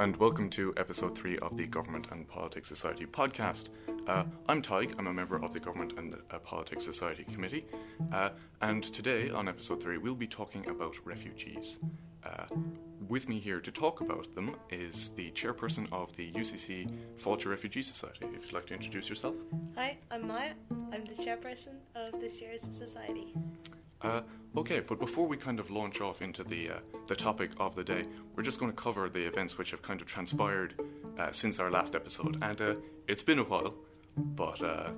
And welcome to episode three of the Government and Politics Society podcast. Uh, I'm Tig, I'm a member of the Government and uh, Politics Society Committee, uh, and today on episode three we'll be talking about refugees. Uh, with me here to talk about them is the chairperson of the UCC Fáilte Refugee Society. If you'd like to introduce yourself. Hi, I'm Maya. I'm the chairperson of this year's society. Uh, okay, but before we kind of launch off into the uh, the topic of the day, we're just going to cover the events which have kind of transpired uh, since our last episode, and uh, it's been a while, but uh,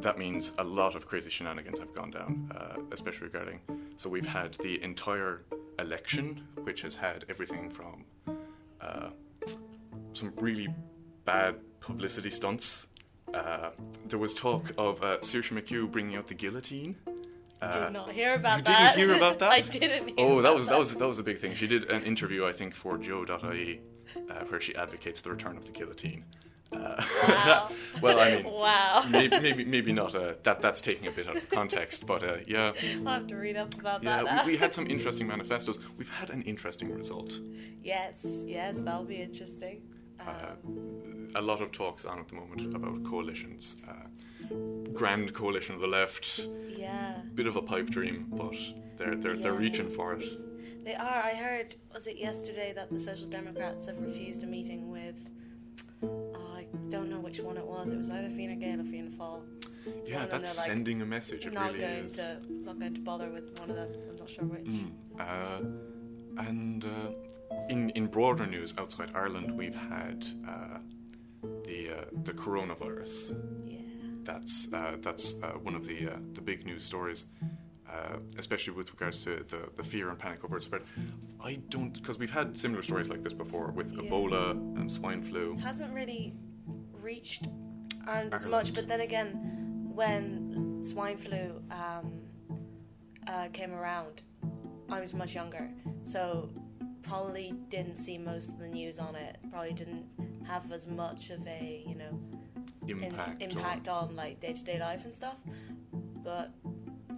that means a lot of crazy shenanigans have gone down, uh, especially regarding. So we've had the entire election, which has had everything from some really bad publicity stunts. there was talk of uh, Saoirse McHugh bringing out the guillotine. Did not hear about you that. didn't hear about that? I didn't hear Oh, that about was that was that was a big thing. She did an interview, I think, for Joe.ie, uh, where she advocates the return of the guillotine. Uh, Wow. well, I mean, Wow. maybe maybe, maybe not. Uh, that that's taking a bit out of context, but uh, yeah, I'll have to read up about yeah. that. We, we had some interesting manifestos. We've had an interesting result. yes, yes, that'll be interesting. Um, a lot of talks on at the moment about coalitions. Uh, grand coalition of the left, yeah, bit of a pipe dream, but they're they're they're reaching for it. they are. I heard, was it yesterday that the Social Democrats have refused a meeting with. Oh, I don't know which one it was. It was either Fine Gael or Fianna Fáil. Yeah, of them, that's like, sending a message. It not really going is. to not going to bother with one of them. I'm not sure which. Mm. Uh, and uh, in in broader news outside Ireland, we've had uh, the uh, the coronavirus. Yeah. That's uh, that's uh, one of the uh, the big news stories, uh, especially with regards to the, the fear and panic over its spread. I don't because we've had similar stories like this before with Yeah. Ebola and swine flu. It hasn't really reached Ireland as much. But then again, when swine flu um, uh, came around, I was much younger, so probably didn't see most of the news on it. Probably didn't have as much of a you know in- Impact. on- impact on like day to day life and stuff. But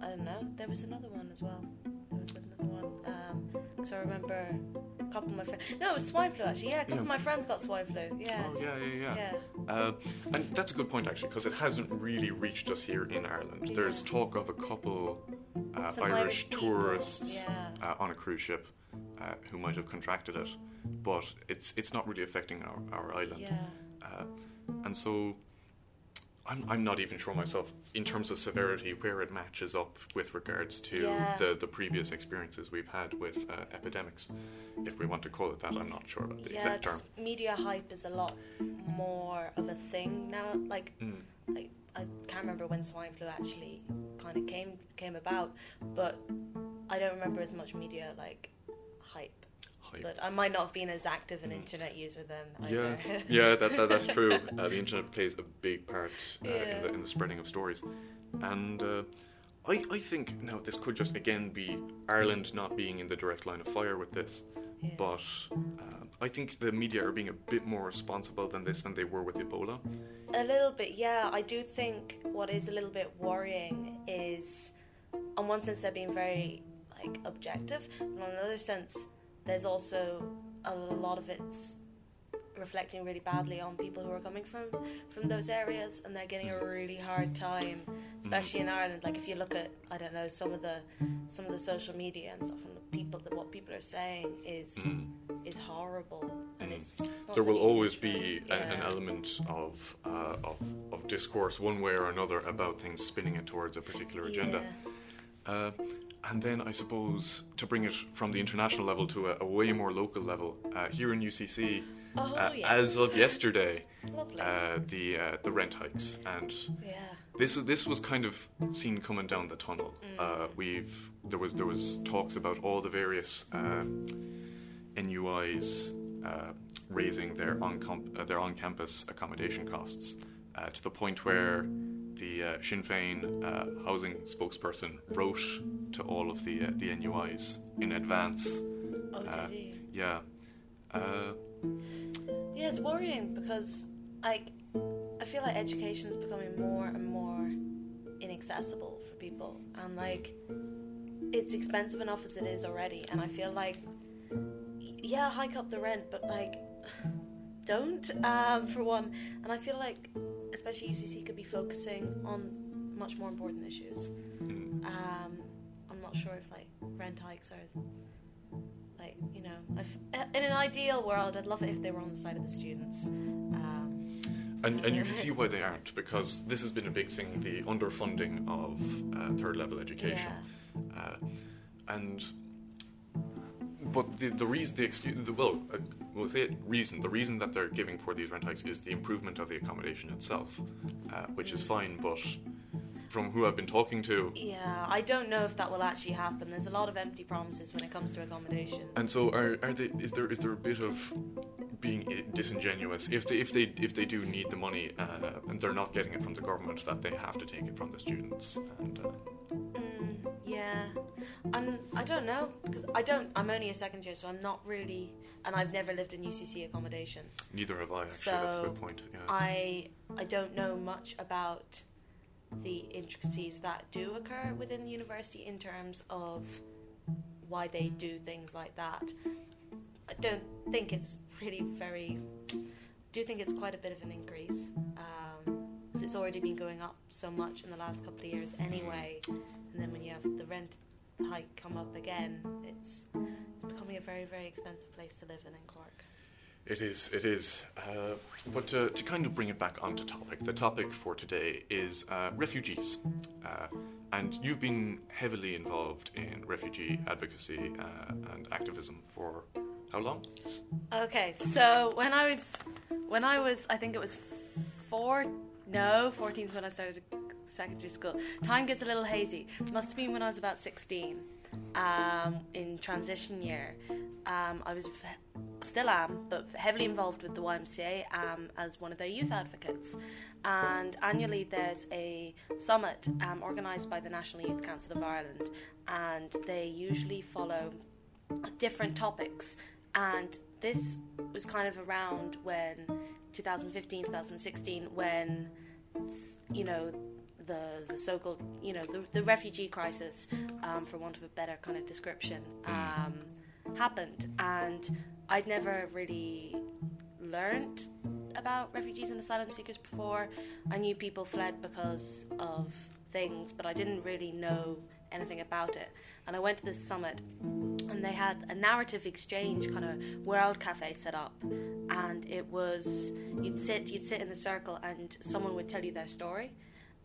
I don't know. There was another one as well. There was another one. Um, so I remember a couple of my friends. No, it was swine flu actually. Yeah, a couple Yeah. of my friends got swine flu. Yeah. Oh yeah, yeah, yeah. Yeah. Uh, and that's a good point actually, because it hasn't really reached us here in Ireland. Yeah. There's talk of a couple uh, Irish, Irish tourists uh, on a cruise ship uh, who might have contracted it, but it's it's not really affecting our, our island. Yeah. Uh, and so I'm, I'm not even sure myself in terms of severity where it matches up with regards to Yeah. the, the previous experiences we've had with uh, epidemics, if we want to call it that. I'm not sure about the Yeah, exact term. media hype is a lot more of a thing now. Like, Mm. like I can't remember when swine flu actually kind of came came about, but I don't remember as much media like. Hype. But I might not have been as active an internet user then. Yeah, Either. yeah, that, that that's true. Uh, the internet plays a big part uh, in, the, in the spreading of stories, and uh, I I think now this could just again be Ireland not being in the direct line of fire with this, Yeah. but uh, I think the media are being a bit more responsible than this than they were with Ebola. A little bit, yeah. I do think what is a little bit worrying is, on one sense, they're being very like objective, and on another sense, there's also a lot of it's reflecting really badly on people who are coming from from those areas, and they're getting a really hard time, especially in Ireland. Like if you look at, I don't know, some of the some of the social media and stuff, and the people that what people are saying is Mm. is horrible, and Mm. it's, it's There will something you can always be a, an element of, uh, of of discourse one way or another about things spinning it towards a particular agenda. Yeah. Uh, and then I suppose to bring it from the international level to a, a way more local level, uh, here in UCC, Oh, uh, yes. as of yesterday, uh, the uh, the rent hikes, and yeah. this this was kind of seen coming down the tunnel. Mm. Uh, we've there was there was talks about all the various uh, NUIs uh, raising their on comp- uh, their on campus accommodation costs uh, to the point where the uh, Sinn Féin uh, housing spokesperson wrote to all of the uh, the NUIs in advance. Oh, Uh, did he? Yeah. Uh, Yeah, it's worrying because, like, I feel like education is becoming more and more inaccessible for people, and like, it's expensive enough as it is already. And I feel like, yeah, hike up the rent, but like, don't um, for one. And I feel like, especially UCC could be focusing on much more important issues. Mm. Um, I'm not sure if like rent hikes are like you know, I've, in an ideal world, I'd love it if they were on the side of the students. Um, And, and you can see why they aren't, because this has been a big thing the underfunding of uh, third level education. Uh, and but the, the reason the excuse the, well uh, we'll say it reason the reason that they're giving for these rent hikes is the improvement of the accommodation itself, uh, which is fine. But from who I've been talking to, yeah, I don't know if that will actually happen. There's a lot of empty promises when it comes to accommodation. and so are, are they? Is there is there a bit of being disingenuous if they if they if they do need the money uh, and they're not getting it from the government that they have to take it from the students and. Uh, Mm, yeah, I'm. I don't know because I don't. I'm only a second year, so I'm not really. And I've never lived in UCC accommodation. Neither have I. Actually, that's a So, good point. Yeah. I I don't know much about the intricacies that do occur within the university in terms of why they do things like that. I don't think it's really very. Do think it's quite a bit of an increase. Um, 'cause it's already been going up so much in the last couple of years anyway, and then when you have the rent hike come up again, it's it's becoming a very very expensive place to live in in Cork. It is. It is. Uh, but to, to kind of bring it back onto topic, the topic for today is uh, refugees, uh, and you've been heavily involved in refugee advocacy uh, and activism for how long? Okay, so when I was, when I was, I think it was four, no, 14 is when I started secondary school. Time gets a little hazy. Must have been when I was about 16, um, in transition year. Um, I was, still am, but heavily involved with the YMCA um, as one of their youth advocates. And annually there's a summit um, organised by the National Youth Council of Ireland, and they usually follow different topics and this was kind of around when 2015 2016 when you know the the so-called you know the, the refugee crisis um, for want of a better kind of description um, happened. And I'd never really learned about refugees and asylum seekers before. I knew people fled because of things but I didn't really know anything about it. And I went to this summit and they had a narrative exchange kind of world cafe set up. And it was you'd sit you'd sit in a circle and someone would tell you their story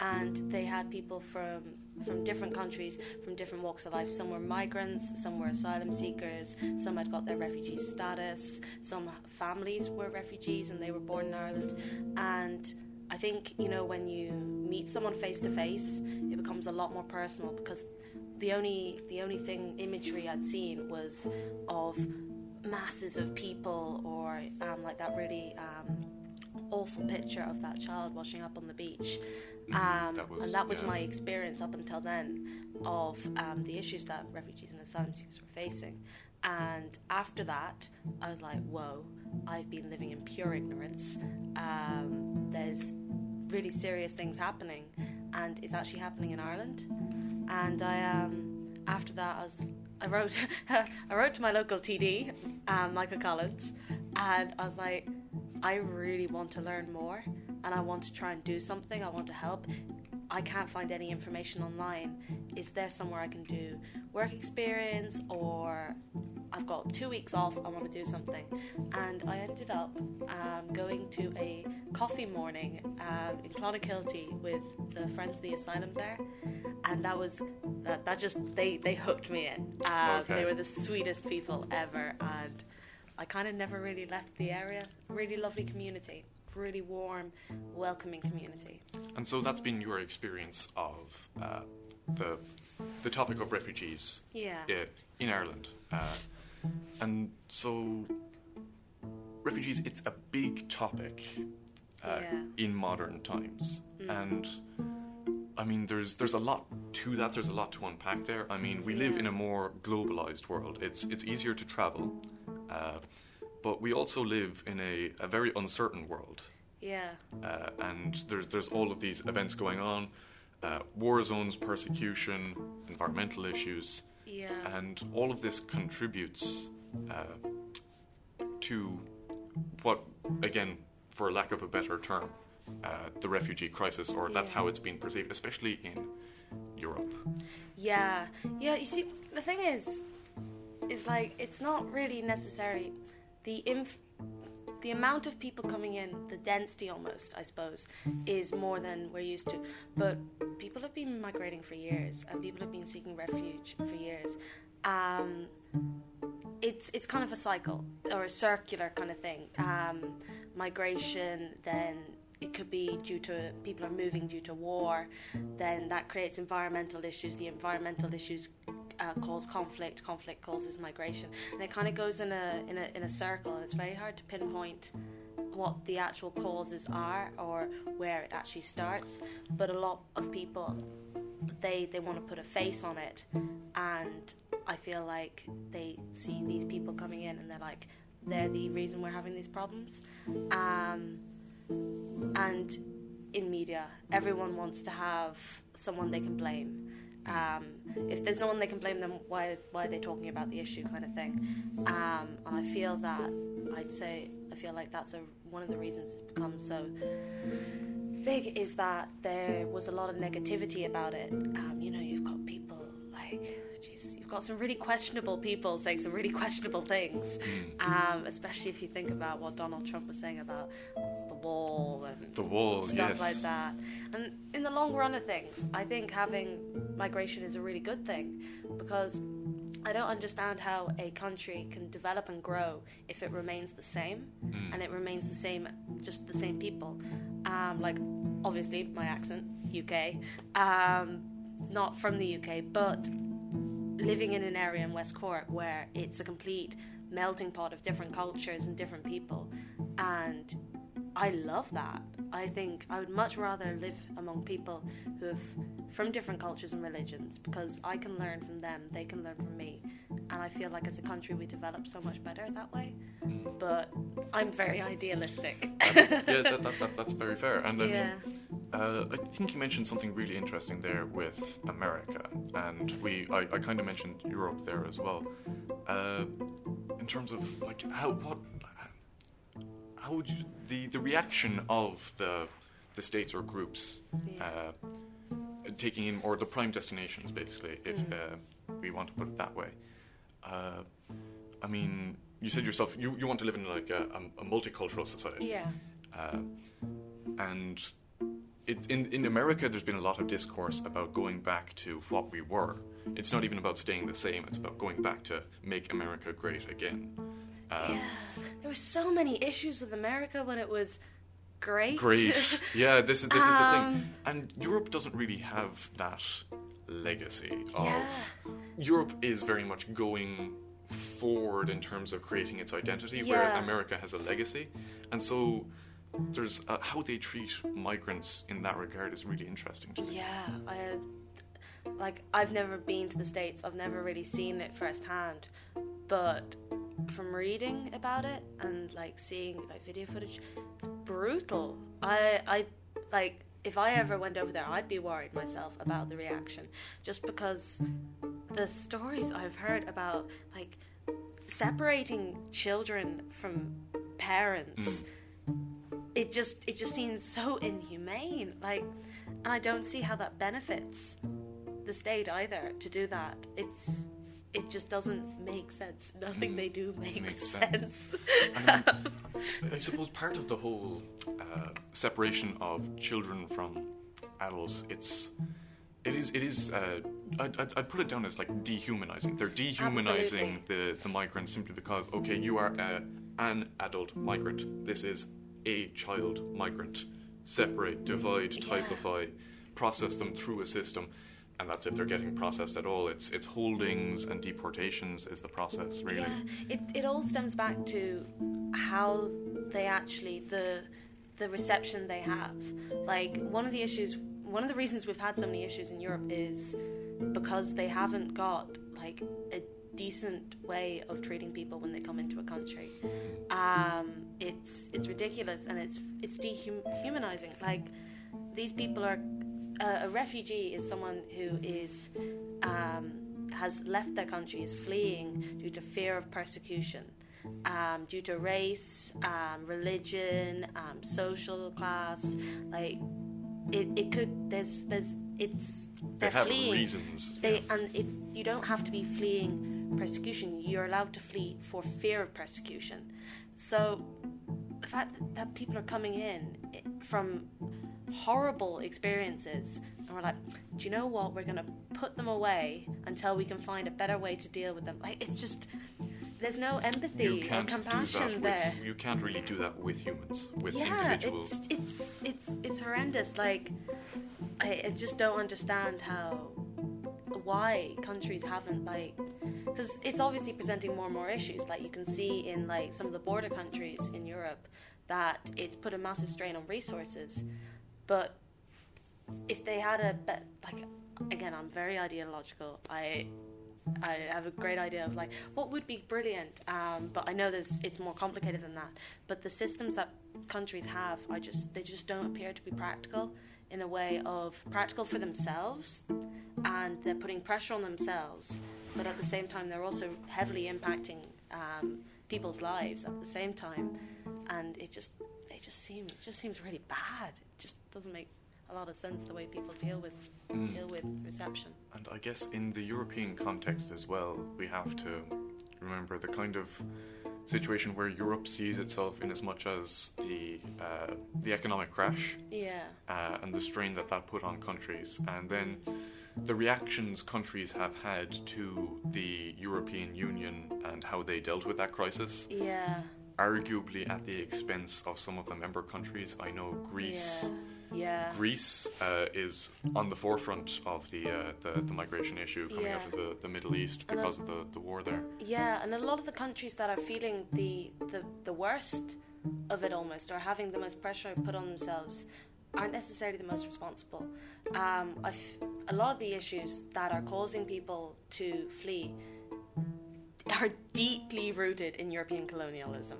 and they had people from from different countries from different walks of life. Some were migrants some were asylum seekers some had got their refugee status some families were refugees and they were born in Ireland. And I think you know when you meet someone face to face it becomes a lot more personal because the only the only thing imagery I'd seen was of masses of people or um, like that really um, awful picture of that child washing up on the beach. Um, that was- and that was yeah. my experience up until then of um, the issues that refugees and asylum seekers were facing. And after that I was like whoa I've been living in pure ignorance. Um, there's really serious things happening and it's actually happening in Ireland. And I um after that I was I wrote I wrote to my local TD um, Michael Collins and I was like I really want to learn more and I want to try and do something I want to help. I can't find any information online. Is there somewhere I can do work experience or I've got two weeks off I want to do something? And I ended up um, going to a coffee morning um, in Clonakilty with the Friends of the Asylum there and that was that, that just they they hooked me in. Um, Okay. they were the sweetest people ever and I kind of never really left the area really lovely community really warm welcoming community And so that's been your experience of uh, the the topic of refugees yeah in Ireland, uh, and so refugees. It's a big topic uh, Yeah. in modern times, Mm. and I mean, there's there's a lot to that. There's a lot to unpack there. I mean, we live in a more globalized world. It's it's easier to travel, uh, but we also live in a, a very uncertain world. Yeah. Uh, and there's there's all of these events going on, uh, war zones, persecution, environmental issues, yeah. And all of this contributes uh, to what, again, for lack of a better term, uh, the refugee crisis, or that's how it's been perceived, especially in Europe. Yeah, yeah. You see, the thing is, is like it's not really necessary. The inf- the amount of people coming in, the density almost, I suppose, is more than we're used to. But people have been migrating for years, and people have been seeking refuge for years. Um, it's it's kind of a cycle or a circular kind of thing. Um, migration, then it could be due to people are moving due to war, then that creates environmental issues. The environmental issues uh, cause conflict. Conflict causes migration, and it kind of goes in a in a in a circle. And it's very hard to pinpoint what the actual causes are or where it actually starts. But a lot of people they they want to put a face on it, and I feel like they see these people coming in and they're like they're the reason we're having these problems. Um, and in media, everyone wants to have someone they can blame. Um, if there's no one they can blame, then why why are they talking about the issue, kind of thing? Um, and I feel that I'd say I feel like that's a, one of the reasons it's become so big is that there was a lot of negativity about it. Um, you know, you've got people like, jeez, you've got some really questionable people saying some really questionable things, um, especially if you think about what Donald Trump was saying about wall and The wall, stuff yes. like that. And in the long run of things, I think having migration is a really good thing because I don't understand how a country can develop and grow if it remains the same Mm. and it remains the same, just the same people. Um, like, obviously, my accent, UK, um, not from the UK, but living in an area in West Cork where it's a complete melting pot of different cultures and different people. And I love that. I think I would much rather live among people who have from different cultures and religions because I can learn from them, they can learn from me. And I feel like as a country we develop so much better that way. But I'm very idealistic. yeah, that, that, that, that's very fair. And um, yeah. uh, I think you mentioned something really interesting there with America, and we I, I kind of mentioned Europe there as well. Uh, in terms of like how what how would you the the reaction of the the states or groups uh, taking in or the prime destinations basically if Mm. uh, we want to put it that way. Uh, I mean, you said yourself you, you want to live in like a, a, a multicultural society. Yeah. Uh, and it, in in America, there's been a lot of discourse about going back to what we were. It's not even about staying the same. It's about going back to make America great again. Um, yeah. There were so many issues with America when it was great. Great. Yeah, this is this is the thing. Um, And Europe doesn't really have that legacy of Yeah. Europe is very much going forward in terms of creating its identity, whereas America has a legacy. And so there's uh, how they treat migrants in that regard is really interesting to me. Yeah, I like I've never been to the states. I've never really seen it firsthand, but from reading about it and like seeing like video footage, it's brutal. I I like if I ever went over there, I'd be worried myself about the reaction, just because the stories I've heard about like separating children from parents mm. it just it just seems so inhumane like and i don't see how that benefits the state either to do that it's it just doesn't make sense nothing they do makes, Makes sense. sense, I suppose part of the whole uh, separation of children from adults, it's it is it is uh, I'd, I'd, put it down as like dehumanizing. They're dehumanizing the, the migrant simply because okay, you are a, an adult migrant. This is a child migrant. Separate, divide, Yeah. typify, process them through a system. And that's if they're getting processed at all. It's it's holdings and deportations is the process really. yeah it, it all stems back to how they actually the the reception they have like one of the issues one of the reasons we've had so many issues in europe is because they haven't got like a decent way of treating people when they come into a country um, it's it's ridiculous and it's it's dehumanizing like these people are uh, a refugee is someone who is um, has left their country is fleeing due to fear of persecution um, due to race, um, religion, um, social class. Like it, it could. There's there's it's They they're have fleeing. reasons. They and it you don't have to be fleeing persecution. You're allowed to flee for fear of persecution. So the fact that, that people are coming in from horrible experiences and we're like, do you know what? We're gonna put them away until we can find a better way to deal with them. Like it's just there's no empathy you or can't compassion that there. with you can't really do that with humans with Yeah, individuals it's it's it's it's horrendous. Like I, I just don't understand how why countries haven't like because it's obviously presenting more and more issues. Like you can see in like some of the border countries in Europe that it's put a massive strain on resources. But if they had a bet, like again, I'm very ideological. I I have a great idea of like what would be brilliant, um, but I know there's it's more complicated than that. But the systems that countries have are just they just don't appear to be practical in a way of practical for themselves, and they're putting pressure on themselves, but at the same time they're also heavily impacting um, people's lives at the same time, and it just they just seem it just seems really bad. It just doesn't make a lot of sense the way people deal with Mm. deal with reception. And I guess in the European context as well, we have to remember the kind of situation where Europe sees itself in as much as the uh, the economic crash Yeah. uh, and the strain that that put on countries, and then the reactions countries have had to the European Union and how they dealt with that crisis, Yeah. arguably at the expense of some of the member countries. I know Greece. Yeah. Yeah. Greece uh, is on the forefront of the, uh, the the migration issue coming out of the, the Middle East because of the, the war there. Yeah, and a lot of the countries that are feeling the, the, the worst of it almost, or having the most pressure put on themselves, aren't necessarily the most responsible. Um, a lot of the issues that are causing people to flee are deeply rooted in European colonialism.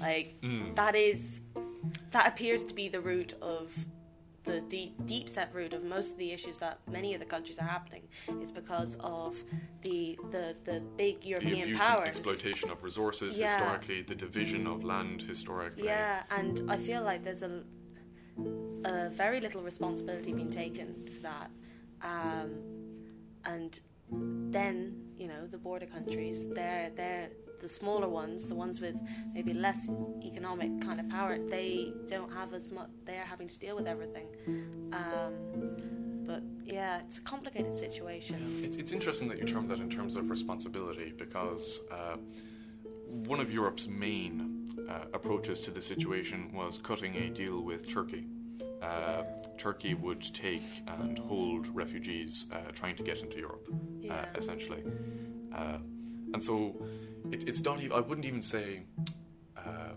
Like Mm. that is that appears to be the root of the deep deep set root of most of the issues that many of the countries are happening is because of the the, the big The European and powers. exploitation of resources Yeah. historically, the division of land historically. Yeah, and I feel like there's a, a very little responsibility being taken for that. Um, and then, you know, the border countries, they're, they're the smaller ones, the ones with maybe less economic kind of power, they don't have as much, they're having to deal with everything. Um, but yeah, it's a complicated situation. It's, it's interesting that you term that in terms of responsibility because uh, one of Europe's main uh, approaches to the situation was cutting a deal with Turkey. Uh, Turkey would take and hold refugees uh, trying to get into Europe, Yeah. uh, essentially. Uh, and so it, it's not even, I wouldn't even say uh,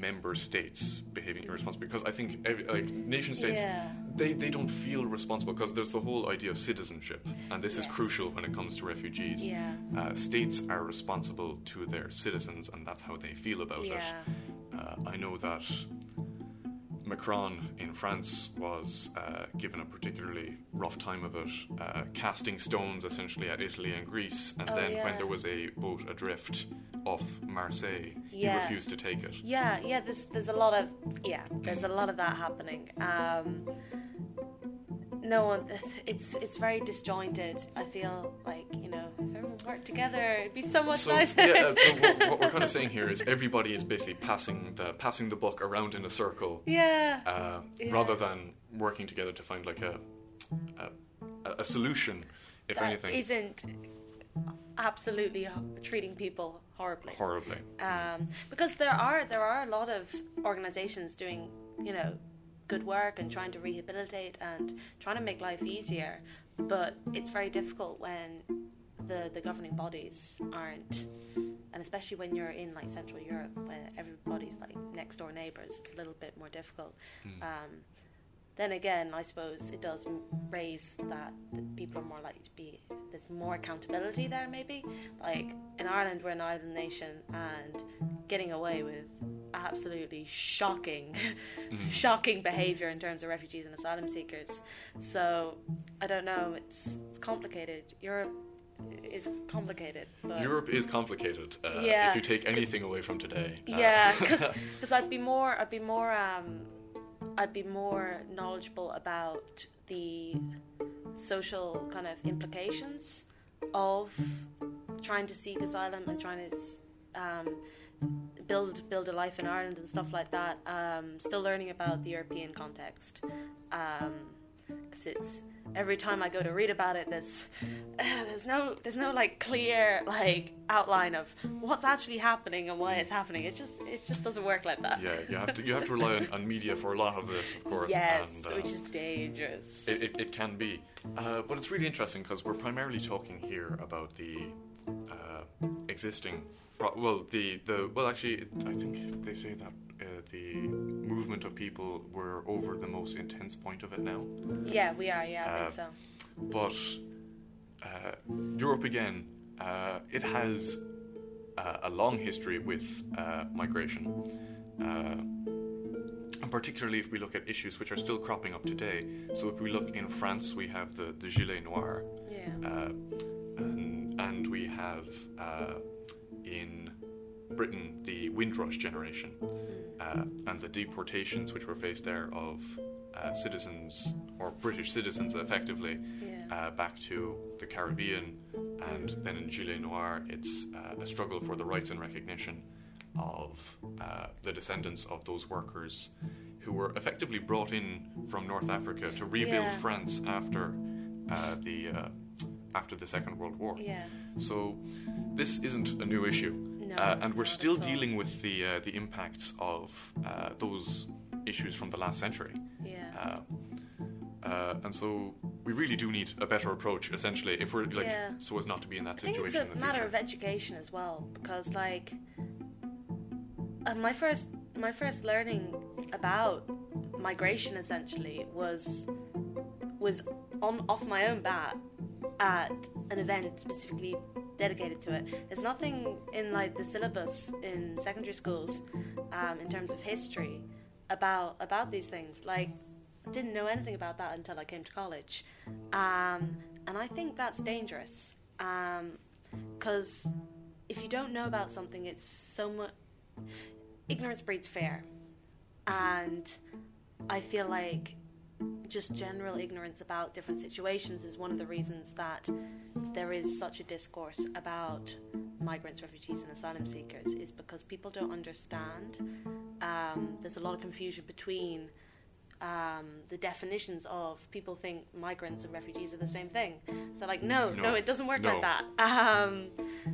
member states behaving irresponsibly because I think like nation states Yeah. they, they don't feel responsible because there's the whole idea of citizenship and this is crucial when it comes to refugees Yeah. uh, states are responsible to their citizens and that's how they feel about Yeah. it uh, I know that Macron in France was uh, given a particularly rough time of it, uh, casting stones essentially at Italy and Greece. And Oh, then when there was a boat adrift off Marseille, he refused to take it. Yeah, yeah. There's there's a lot of yeah. There's a lot of that happening. Um, no one. It's it's very disjointed. I feel like you know worked together, it'd be so much So, nicer. yeah, uh, so what, what we're kind of saying here is everybody is basically passing the passing the buck around in a circle, yeah. uh, Yeah. rather than working together to find like a a, a solution, if That anything, isn't absolutely treating people horribly. horribly. um, because there are there are a lot of organizations doing you know good work and trying to rehabilitate and trying to make life easier but it's very difficult when the the governing bodies aren't and especially when you're in like central europe where everybody's like next door neighbors it's a little bit more difficult um, then again, I suppose it does raise that, that people are more likely to be. There's more accountability there, maybe. Like in Ireland, we're an island nation, and getting away with absolutely shocking, shocking behaviour in terms of refugees and asylum seekers. So I don't know. It's it's complicated. Europe is complicated. But Europe is complicated. Uh, Yeah. If you take anything away from today. Uh, yeah, because I'd be more I'd be more um I'd be more knowledgeable about the social kind of implications of trying to seek asylum and trying to um, build build a life in Ireland and stuff like that. Um, still learning about the European context. Um, 'cause it's every time I go to read about it, there's there's no there's no like clear like outline of what's actually happening and why it's happening. It just it just doesn't work like that. yeah, you have to you have to rely on, on media for a lot of this, of course. Yes, and, uh, which is dangerous. It, it, it can be. Uh, but it's really interesting because we're primarily talking here about the uh, existing. Pro- well, the, the well, actually, it, I think they say that uh, the movement of people were over the most intense point of it now. yeah, we are. Yeah, I uh, think so. But uh, Europe again, uh, it has uh, a long history with uh, migration. Uh, and particularly if we look at issues which are still cropping up today. So if we look in France, we have the, the Gilets Noirs, Yeah. uh, and, and we have uh, in Britain the Windrush generation uh, and the deportations which were faced there of uh, citizens or British citizens effectively Yeah. uh, back to the Caribbean, and then in Gilets Noir, it's uh, a struggle for the rights and recognition of uh, the descendants of those workers who were effectively brought in from North Africa to rebuild Yeah. France after uh, the uh, after the Second World War. Yeah. So this isn't a new issue, No, uh, and we're still dealing with the uh, the impacts of uh, those issues from the last century. Yeah. Uh, uh, and so we really do need a better approach, essentially, if we're like Yeah. so as not to be in that I think situation it's in a matter future. of education as well, because like uh, my first my first learning about migration essentially was was on off my own bat at an event specifically dedicated to it. There's nothing in like the syllabus in secondary schools um, in terms of history about about these things. Like didn't know anything about that until I came to college, um, and I think that's dangerous because if you don't know about something, it's so much ignorance breeds fear, and I feel like just general ignorance about different situations is one of the reasons that there is such a discourse about migrants, refugees, and asylum seekers is because people don't understand. Um, there's a lot of confusion between um, the definitions of people think migrants and refugees are the same thing. So, like, no, no, No. it doesn't work No. like that. Um,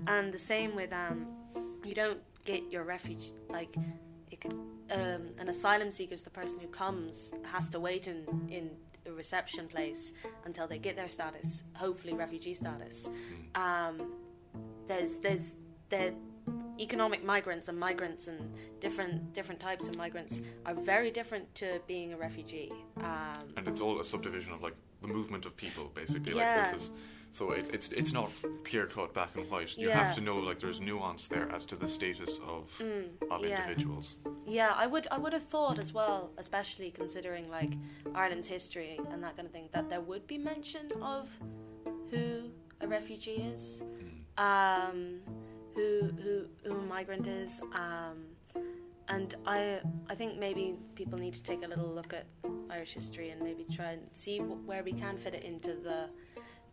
and the same with um, you don't get your refuge like it could, um, an asylum seeker is the person who comes has to wait in in a reception place until they get their status, hopefully refugee status. Um, there's there's there economic migrants and migrants and different different types of migrants are very different to being a refugee. Um, and it's all a subdivision of like the movement of people, basically. Yeah. Like this is so it, it's it's not clear cut black and white. You Yeah. have to know like there's nuance there as to the status of of Mm, yeah. individuals. Yeah, I would I would have thought as well, especially considering like Ireland's history and that kind of thing, that there would be mention of who a refugee is, um, who who who a migrant is, um, and I I think maybe people need to take a little look at Irish history and maybe try and see wh- where we can fit it into the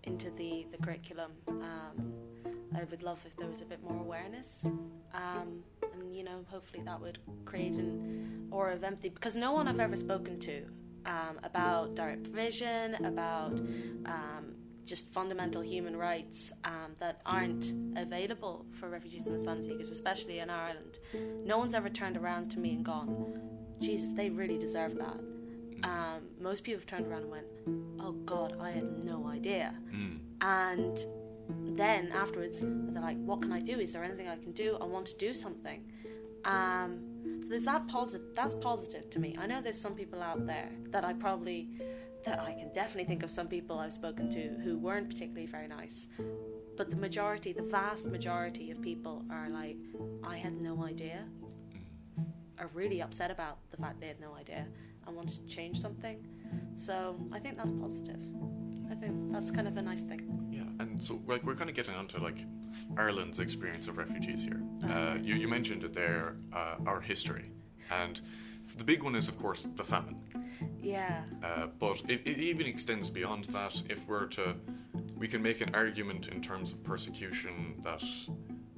into the the curriculum. Um, I would love if there was a bit more awareness, um, and you know, hopefully that would create an aura of empathy because no one I've ever spoken to um, about direct provision, about um, just fundamental human rights um, that aren't available for refugees and asylum seekers, especially in Ireland. No one's ever turned around to me and gone, Jesus, they really deserve that. Um, most people have turned around and went, Oh God, I had no idea. Mm. And then afterwards, they're like, "What can I do? Is there anything I can do? I want to do something." Um, so there's that positive. That's positive to me. I know there's some people out there that I probably, that I can definitely think of some people I've spoken to who weren't particularly very nice. But the majority, the vast majority of people are like, "I had no idea." Are really upset about the fact they had no idea and wanted to change something. So I think that's positive. I think that's kind of a nice thing. Yeah. and so like we're kind of getting onto like Ireland's experience of refugees here. Uh, you, you mentioned it there, uh, our history, and the big one is of course the famine. Yeah. Uh, but it, it even extends beyond that. If we're to, we can make an argument in terms of persecution that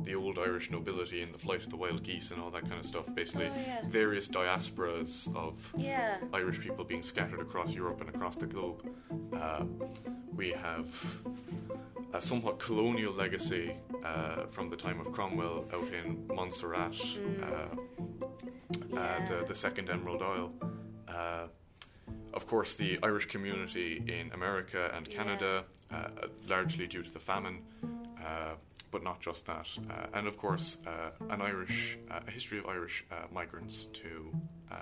the old Irish nobility and the flight of the wild geese and all that kind of stuff, basically Oh, yeah. various diasporas of Yeah. Irish people being scattered across Europe and across the globe. Uh, we have a somewhat colonial legacy uh, from the time of Cromwell out in Montserrat, uh, uh, Yeah. the, the Second Emerald Isle. Uh, of course, the Irish community in America and. Canada, uh, largely due to the famine, uh, but not just that. Uh, and of course, uh, an Irish, uh, a history of Irish uh, migrants to uh,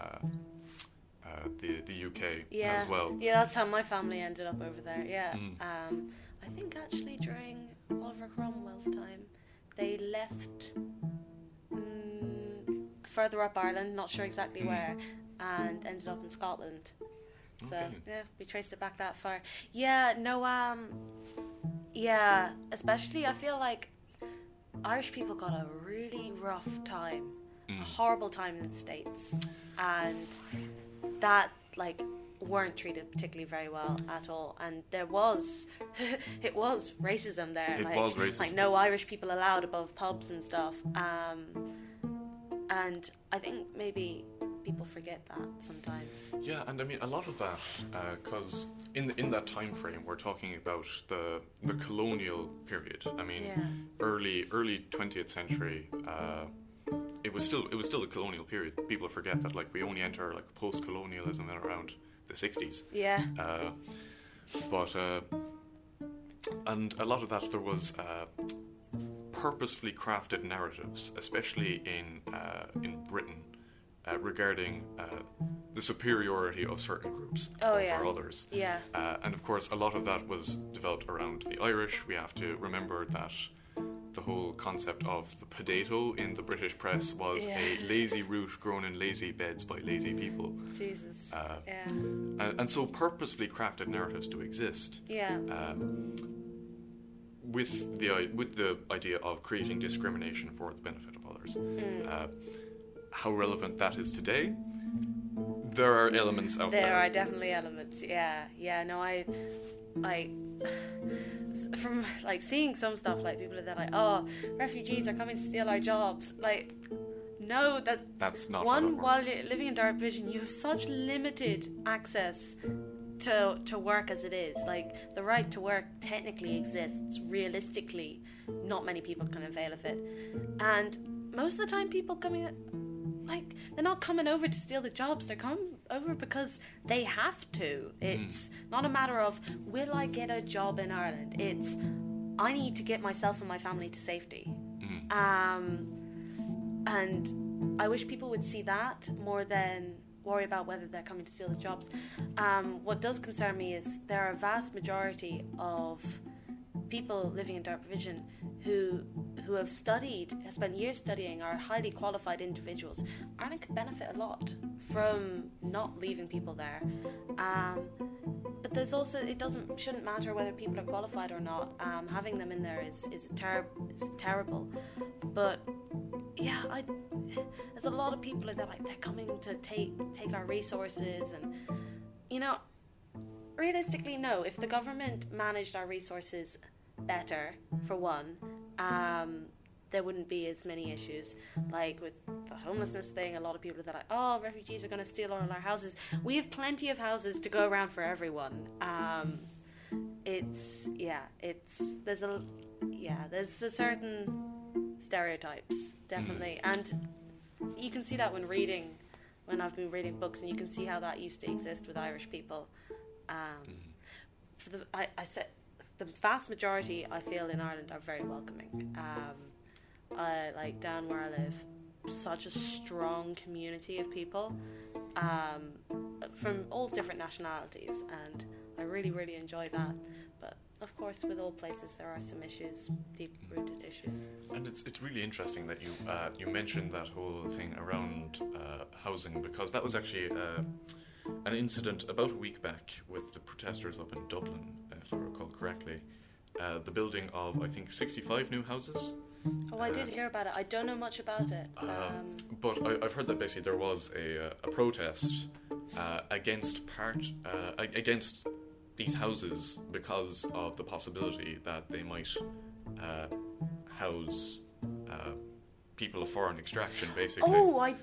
uh, the the UK Yeah. as well. Yeah, that's how my family ended up over there. Yeah. Mm. Um, I think actually during Oliver Cromwell's time, they left mm, further up Ireland, not sure exactly Mm. where, and ended up in Scotland. So Okay. yeah, we traced it back that far. Yeah, no, um, yeah, especially I feel like Irish people got a really rough time, Mm. a horrible time in the states, and that like weren't treated particularly very well at all. And there was, it was racism there. It like, was racism. Like no Irish people allowed above pubs and stuff. Um, and I think maybe people forget that sometimes. Yeah, and I mean a lot of that because in in that time frame we're talking about the the colonial period. I mean, Yeah. early early twentieth century. Uh, it was still it was still a colonial period. People forget that like we only enter like post colonialism in around the sixties. Yeah. Uh, but uh, and a lot of that there was uh, purposefully crafted narratives, especially in uh, in Britain, uh, regarding uh, the superiority of certain groups Oh, over yeah. others. Yeah. Uh, and of course, a lot of that was developed around the Irish. We have to remember that the whole concept of the potato in the British press was Yeah. a lazy root grown in lazy beds by lazy people. Jesus. Uh, yeah. and, and so purposefully crafted narratives do exist Yeah. uh, with the with the idea of creating discrimination for the benefit of others. Mm. Uh, how relevant that is today, there are elements out there. There are definitely elements. Yeah, yeah. No, I, I, from like seeing some stuff, like people that are like, oh, refugees are coming to steal our jobs. Like, no, that That's not one. While you're living in direct provision, you have such limited access to to work as it is. Like the right to work technically exists. Realistically, not many people can avail of it, and most of the time, people coming like they're not coming over to steal the jobs. They're coming over because they have to. It's not a matter of will i get a job in ireland? It's i need to get myself and my family to safety. Mhm. um, and i wish people would see that more than worry about whether they're coming to steal the jobs. Um, what does concern me is there are a vast majority of people living in direct provision who who have studied, have spent years studying, are highly qualified individuals. Ireland could benefit a lot from not leaving people there. Um, but there's also it doesn't shouldn't matter whether people are qualified or not. Um, having them in there is is, ter- is terrible. But yeah, I there's a lot of people that like they're coming to take take our resources and you know realistically no if the government managed our resources better for one um, there wouldn't be as many issues like with the homelessness thing a lot of people are like oh refugees are going to steal all our houses. We have plenty of houses to go around for everyone. Um, it's yeah it's there's a yeah there's a certain stereotypes definitely. And you can see that when reading when i've been reading books and you can see how that used to exist with irish people. Um, for the I, I said the vast majority I feel in Ireland are very welcoming. Um, I like down where I live, such a strong community of people um, from all different nationalities, and I really really enjoy that. But of course, with all places, there are some issues, deep rooted issues. And it's it's really interesting that you uh, you mentioned that whole thing around uh, housing because that was actually uh, an incident about a week back with the protesters up in Dublin, if I recall correctly. uh, the building of I think 65 new houses. Oh, I did Uh, hear about it. I don't know much about it. Uh, Um, but I, I've heard that basically there was a, uh, a protest uh, against part uh, against these houses because of the possibility that they might uh, house uh, people of foreign extraction, basically. oh, I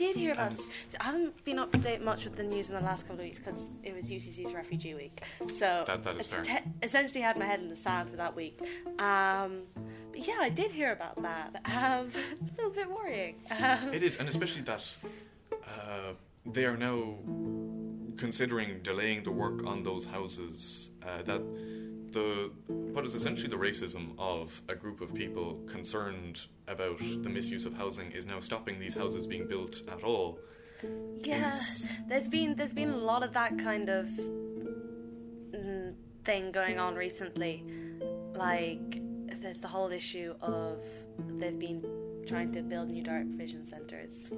did hear about this. I haven't been up to date much with the news in the last couple of weeks because it was UCC's Refugee Week. So That- that is fair. te- essentially had my head in the sand for that week. Um, but yeah, I did hear about that. Um, a little bit worrying. Um, It is, and especially that uh, they are now considering delaying the work on those houses. Uh, that the what is essentially the racism of a group of people concerned about the misuse of housing is now stopping these houses being built at all. Yeah, is- there's been there's been a lot of that kind of mm, thing going on recently. Like there's the whole issue of they've been trying to build new direct provision centres,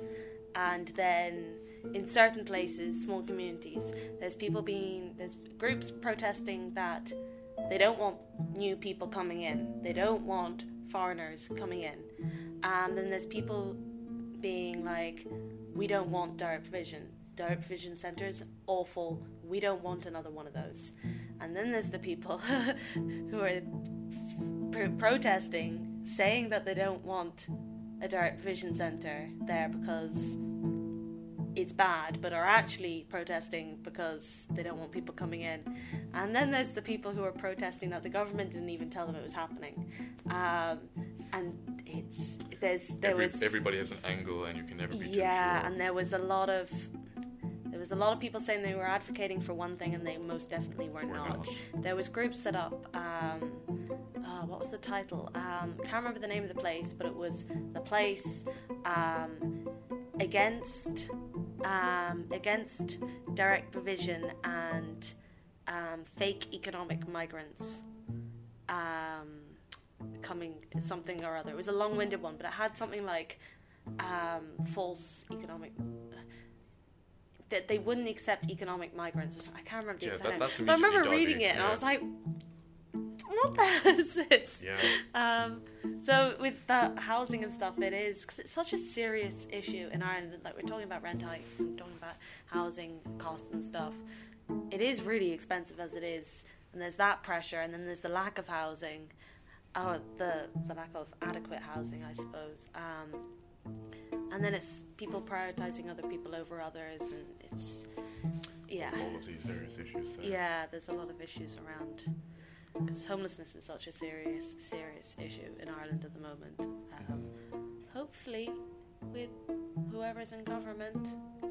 and then in certain places, small communities, there's people being there's groups protesting that they don't want new people coming in, they don't want foreigners coming in, and then there's people being like, we don't want direct provision. Direct provision centres, awful. We don't want another one of those. And then there's the people who are pr- protesting, saying that they don't want a direct provision centre there because it's bad, but are actually protesting because they don't want people coming in. And then there's the people who are protesting that the government didn't even tell them it was happening. Um, and it's there's there Every, was everybody has an angle, and you can never be yeah, too sure. and there was a lot of there was a lot of people saying they were advocating for one thing and they most definitely were, Were not. not. There was groups set up. Um, uh, what was the title? Um, can't remember the name of the place, but it was the place um, against um, against direct provision and um, fake economic migrants. Um, coming something or other. It was a long-winded one, but it had something like um, false economic. That they wouldn't accept economic migrants. I can't remember the Yeah, exact that- name. but I remember reading it and I was like, "What the hell is this?" Yeah. Um, so with the housing and stuff, it is because it's such a serious issue in Ireland. Like we're talking about rent hikes and talking about housing costs and stuff. It is really expensive as it is, and there's that pressure, and then there's the lack of housing, or the the lack of adequate housing, I suppose. Um, and then it's people prioritizing other people over others, and it's yeah, All of these various issues there. yeah. There's a lot of issues around because homelessness is such a serious, serious issue in Ireland at the moment. Um, hopefully, with whoever's in government,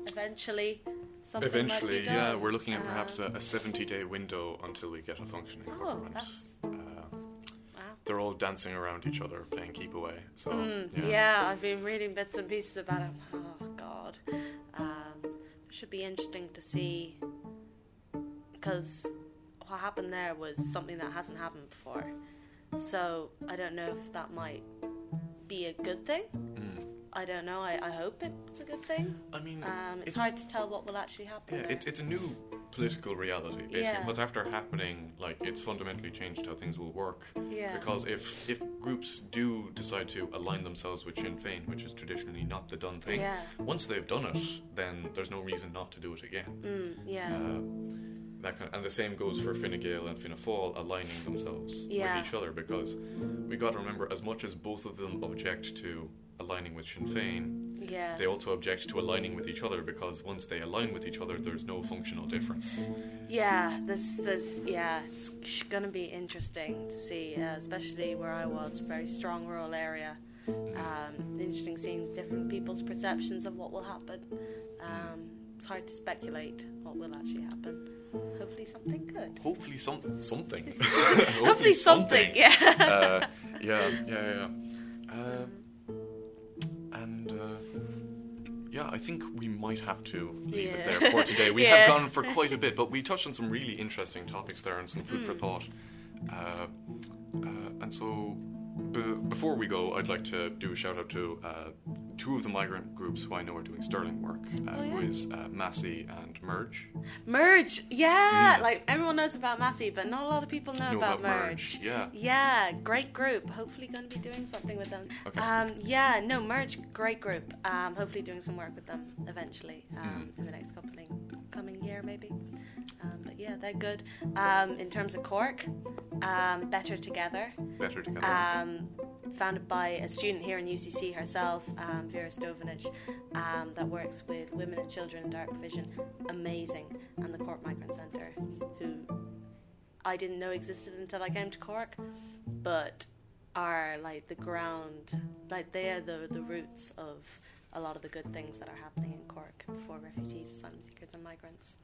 eventually something Eventually, yeah, we're looking at perhaps Um, a, a 70 day window until we get a functioning oh, government. that's Uh, wow. they're all dancing around each other, playing keep away. So, Mm, yeah. yeah. I've been reading bits and pieces about it. Oh God, um, it should be interesting to see because what happened there was something that hasn't happened before. So I don't know if that might be a good thing. Mm. I don't know. I, I hope it's a good thing. I mean, Um, it's it's, hard to tell what will actually happen. yeah, it's, it's a new political reality. Basically, Yeah. what's after happening, like, it's fundamentally changed how things will work. yeah. Because if, if groups do decide to align themselves with Sinn Féin, which is traditionally not the done thing, yeah. once they've done it, then there's no reason not to do it again. Mm, yeah. Uh, that kind and the same goes for Fine Gael and Fianna Fáil aligning themselves Yeah. with each other because we got to remember as much as both of them object to aligning with Sinn Féin, yeah. they also object to aligning with each other because once they align with each other, there's no functional difference. Yeah, this, this, yeah, it's gonna be interesting to see, uh, especially where I was, very strong rural area. Um, interesting seeing different people's perceptions of what will happen. Um, it's hard to speculate what will actually happen. Hopefully, something good. Hopefully, something, something. Hopefully, something. Yeah. uh, yeah, yeah, yeah. Uh, and uh, yeah, I think we might have to leave it there for today. We Yeah. have gone for quite a bit, but we touched on some really interesting topics there and some food Hmm. for thought. Uh, uh, and so, b- before we go, I'd like to do a shout out to uh, two of the migrant groups who I know are doing sterling work, uh, Oh, yeah. who is uh, MASI and Merge. Merge, yeah. Mm. Like everyone knows about MASI, but not a lot of people know, Know about, about Merge. Merge, yeah. Yeah, great group. Hopefully, going to be doing something with them. Okay. Um, yeah, no, Merge, great group. Um, hopefully, doing some work with them eventually um, Mm. in the next couple coming year, maybe. Um, but yeah, they're good. Um, in terms of Cork, um, Better Together. Better together. Um, founded by a student here in UCC herself, um, Vera Stovanich, um, that works with women and children in direct provision. Amazing. And the Cork Migrant Centre, who I didn't know existed until I came to Cork, but are like the ground, like they are the, the roots of a lot of the good things that are happening in Cork for refugees, asylum seekers, and migrants.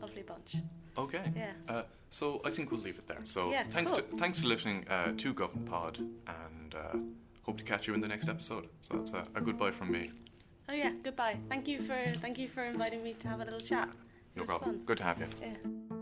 Lovely bunch. okay. Yeah. Uh, so I think we'll leave it there. So Yeah, thanks cool. to thanks for listening uh, to Govern Pod, and uh, hope to catch you in the next episode. So that's a, a goodbye from me. Oh yeah, goodbye. Thank you for thank you for inviting me to have a little chat. No problem. fun. Good to have you. Yeah.